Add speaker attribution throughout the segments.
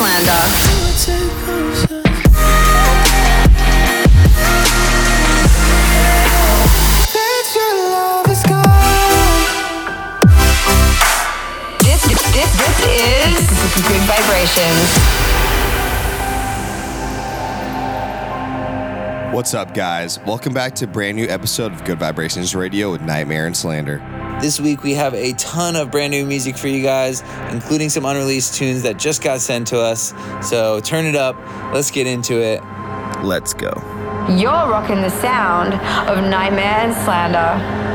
Speaker 1: Slander. This, this, this is Gud Vibrations.
Speaker 2: What's up, guys? Welcome back to a brand new episode of Gud Vibrations Radio with NGHTMRE and Slander.
Speaker 3: This week we have a ton of brand new music for you guys, including some unreleased tunes that just got sent to us. So turn it up. Let's get into it.
Speaker 2: Let's go.
Speaker 1: You're rocking the sound of NGHTMRE and Slander.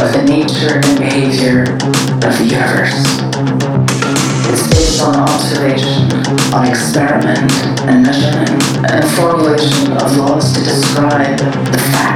Speaker 4: Of the nature and behavior of the universe. It's based on observation, on experiment and measurement, and formulation of laws to describe the facts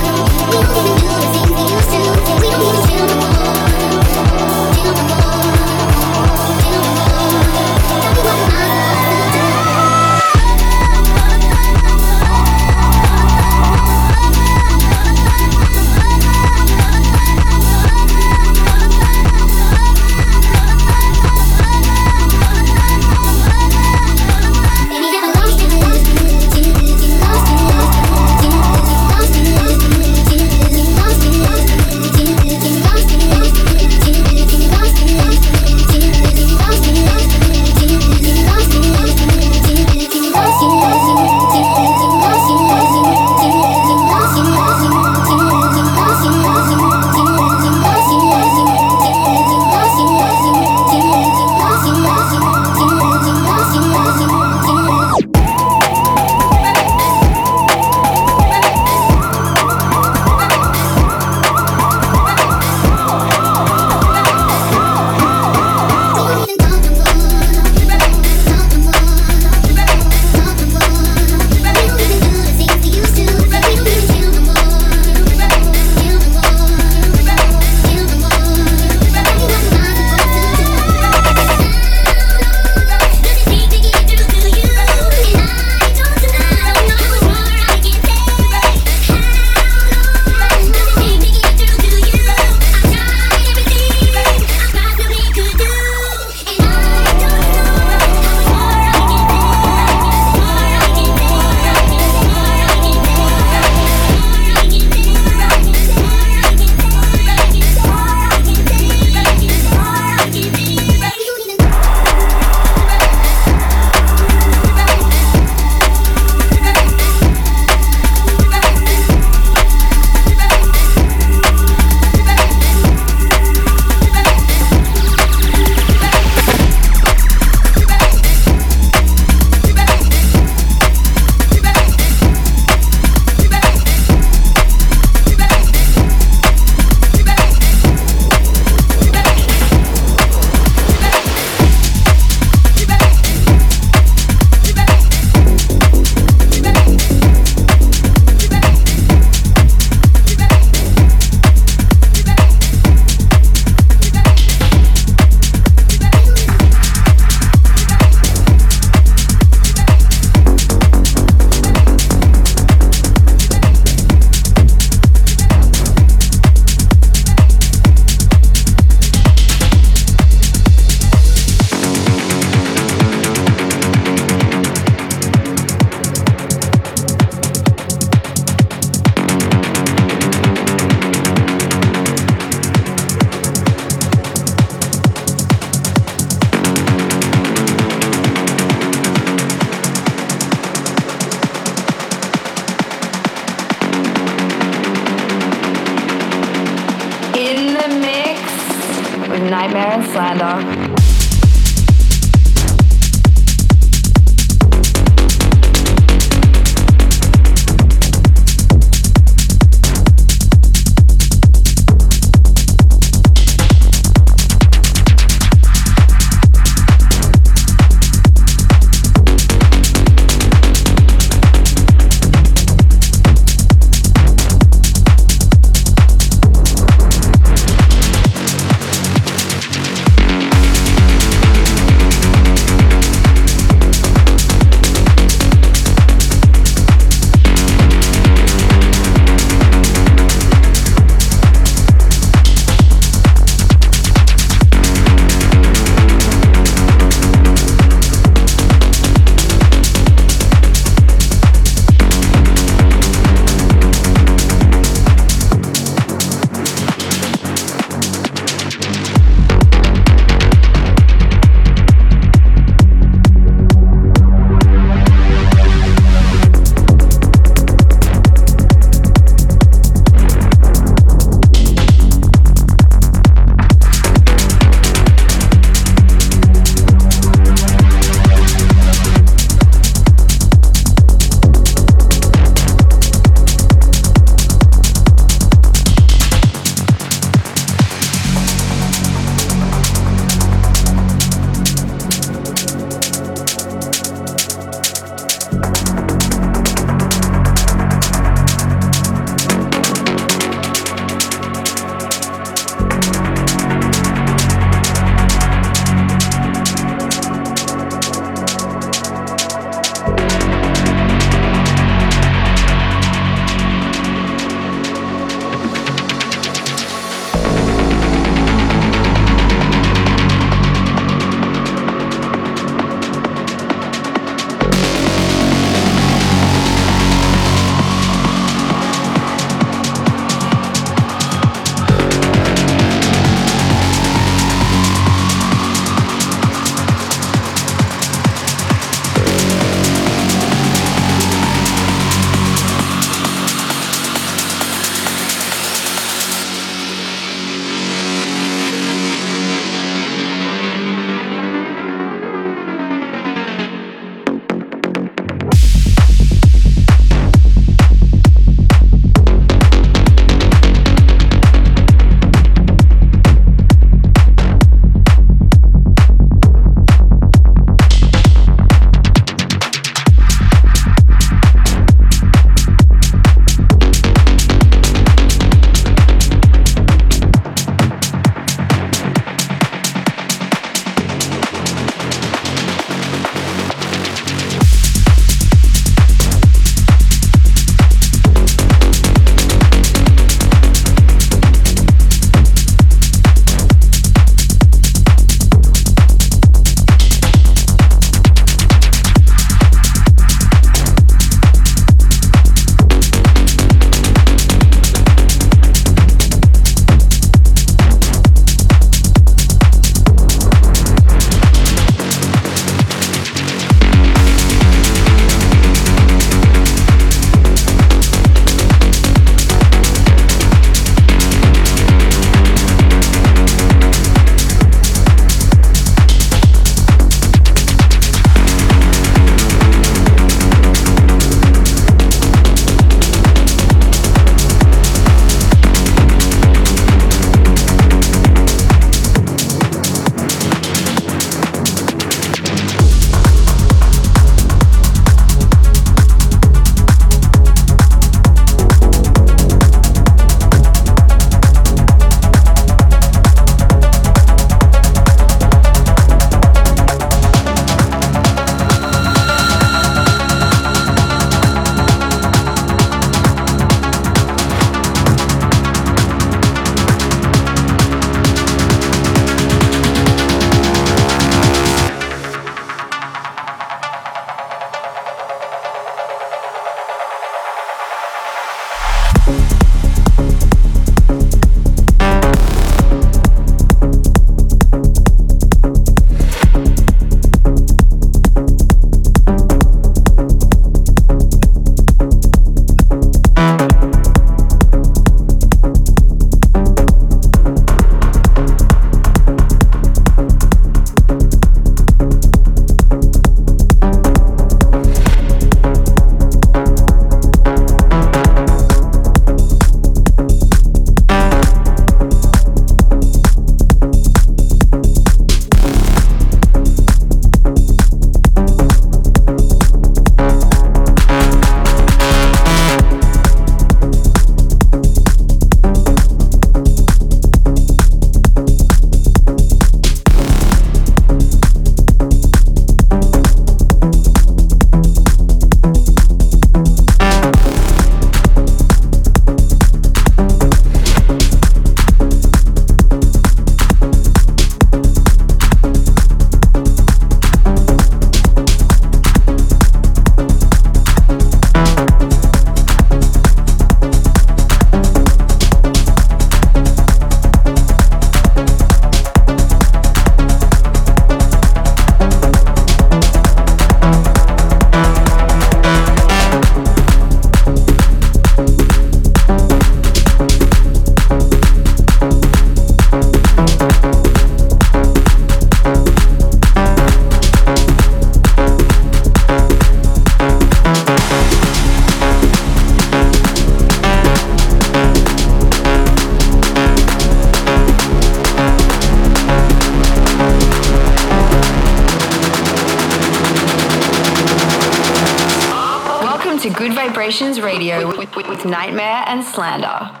Speaker 5: and slander.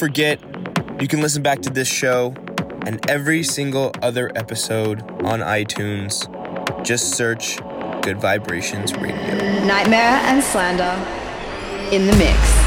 Speaker 6: Forget, you can listen back to this show and every single other episode on iTunes. Just search Gud Vibrations Radio.
Speaker 7: NGHTMRE and slander in the mix.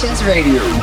Speaker 1: Vibrations Radio.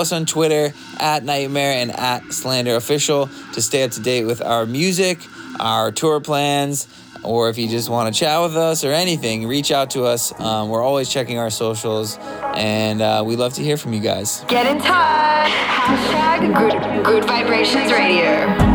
Speaker 3: Us on Twitter at NGHTMRE and at Slander Official to stay up to date with our music, our tour plans, or if you just want to chat with us or anything, reach out to us. Um, we're always checking our socials, and uh, we love to hear from you guys.
Speaker 1: Get in touch. Hashtag Gud, Gud Vibrations Radio.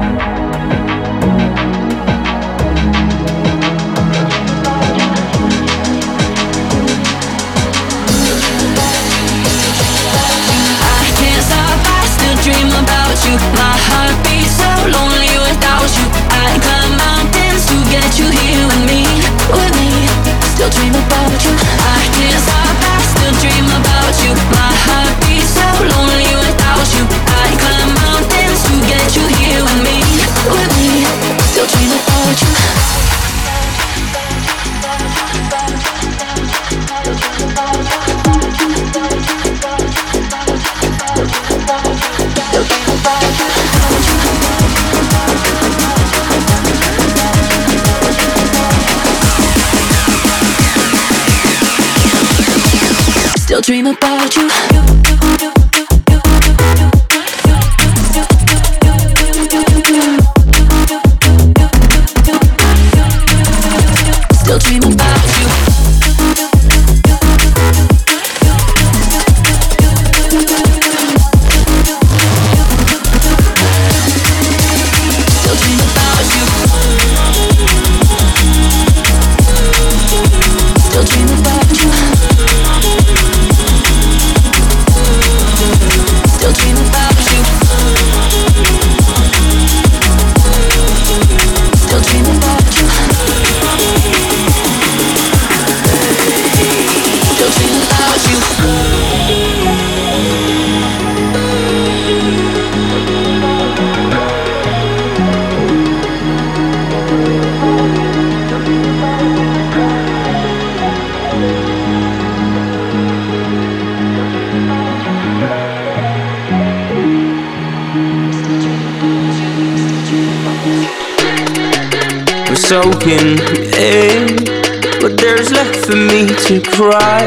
Speaker 8: you. My heart beats so lonely without you. I climb mountains to get you here with me, with me. Still dreaming about you. I can't stop. I still dream about you. My heart beats so lonely without
Speaker 9: you. I climb mountains to get you here with me, with me. Still about you. Still dream about you.
Speaker 10: Soaking in, eh? but there's left for me to cry.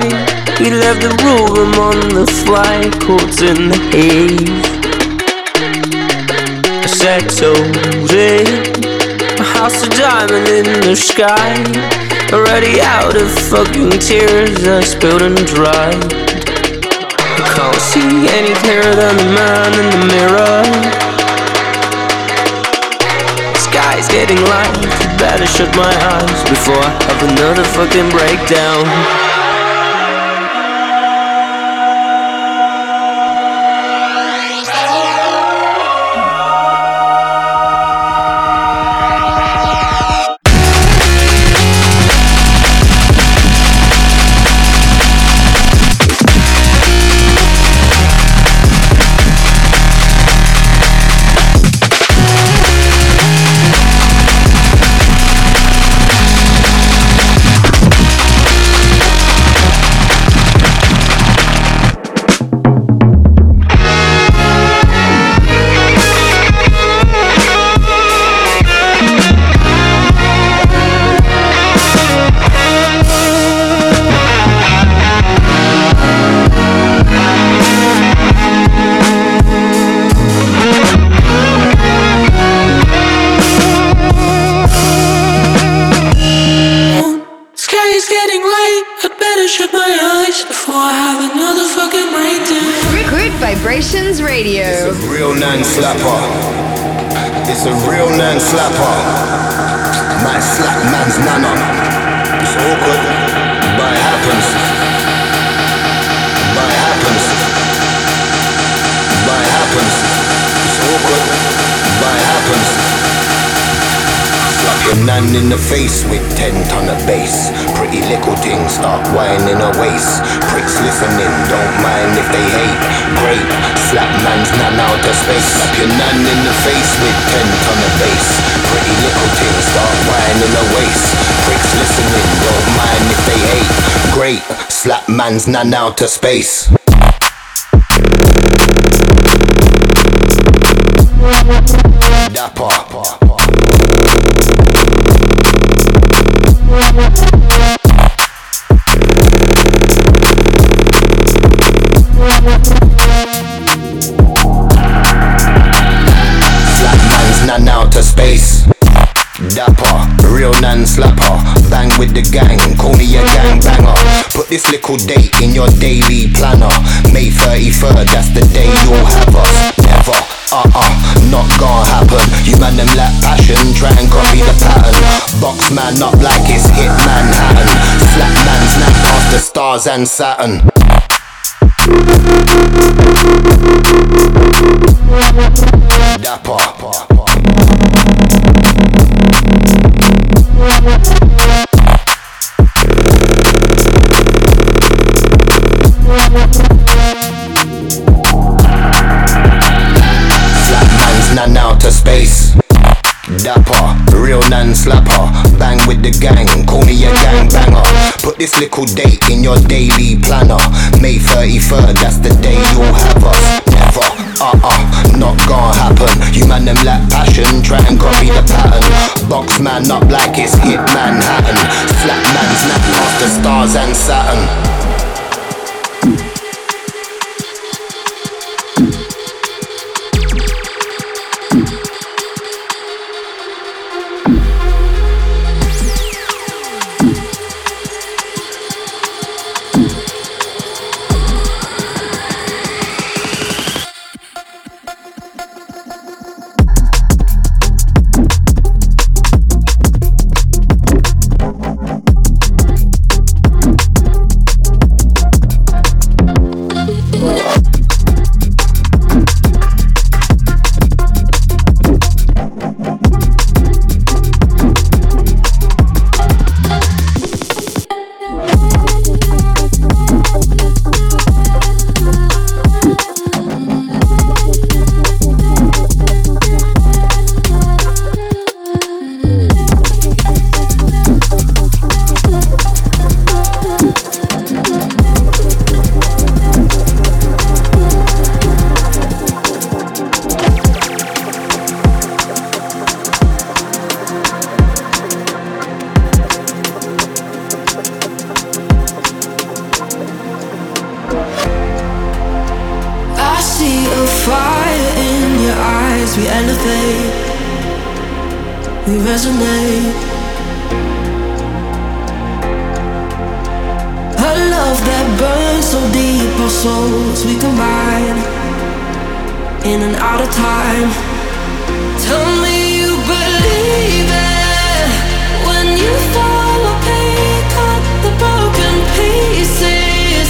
Speaker 10: We left the room on the fly, caught in the haze. I settled in, a house of diamond in the sky. Already out of fucking tears, I spilled and dried. I can't see any clearer than the man in the mirror. Sky's getting light. Better shut my eyes before I have another fucking breakdown.
Speaker 11: Nan out of space. Slap your nan in the face with 10 ton of bass. Pretty little things start whining her waist. Pricks listening, don't mind if they hate. Great, slap man's nan out of space. Put this little date in your daily planner. May 33rd, that's the day you'll have us. Never, uh uh, not gonna happen. You man them lack passion, try and copy the pattern. Box man up like it's hit Manhattan. Slap man's nap past the stars and Saturn. Dapper. Put date in your daily planner. May 33rd, that's the day you'll have us. Never, uh uh, not gonna happen. You man them lack passion, try and copy the pattern. Box man up like it's hit Manhattan. Slap man's nap past the stars and Saturn.
Speaker 8: place we elevate, we resonate. A love that burns so deep, our souls we combine in and out of time. Tell me you believe it when you fall, follow, pick up the broken pieces.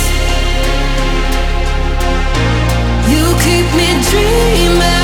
Speaker 8: You keep me dreaming.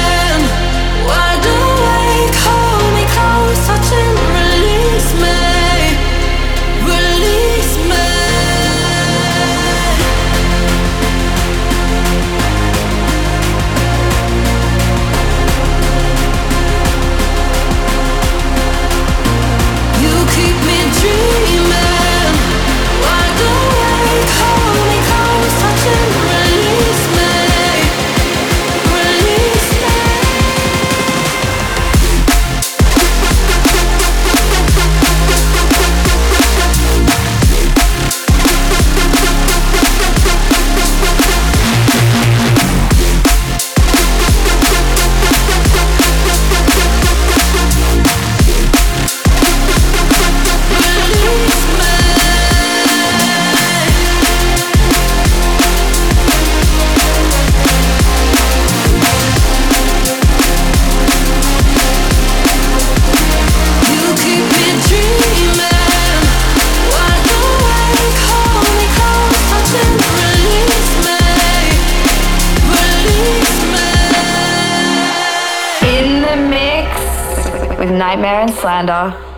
Speaker 5: slander.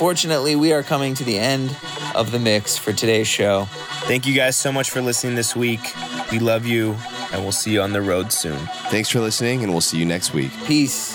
Speaker 3: Unfortunately, we are coming to the end of the mix for today's show.
Speaker 6: Thank you guys so much for listening this week. We love you, and we'll see you on the road soon.
Speaker 2: Thanks for listening, and we'll see you next week.
Speaker 3: Peace.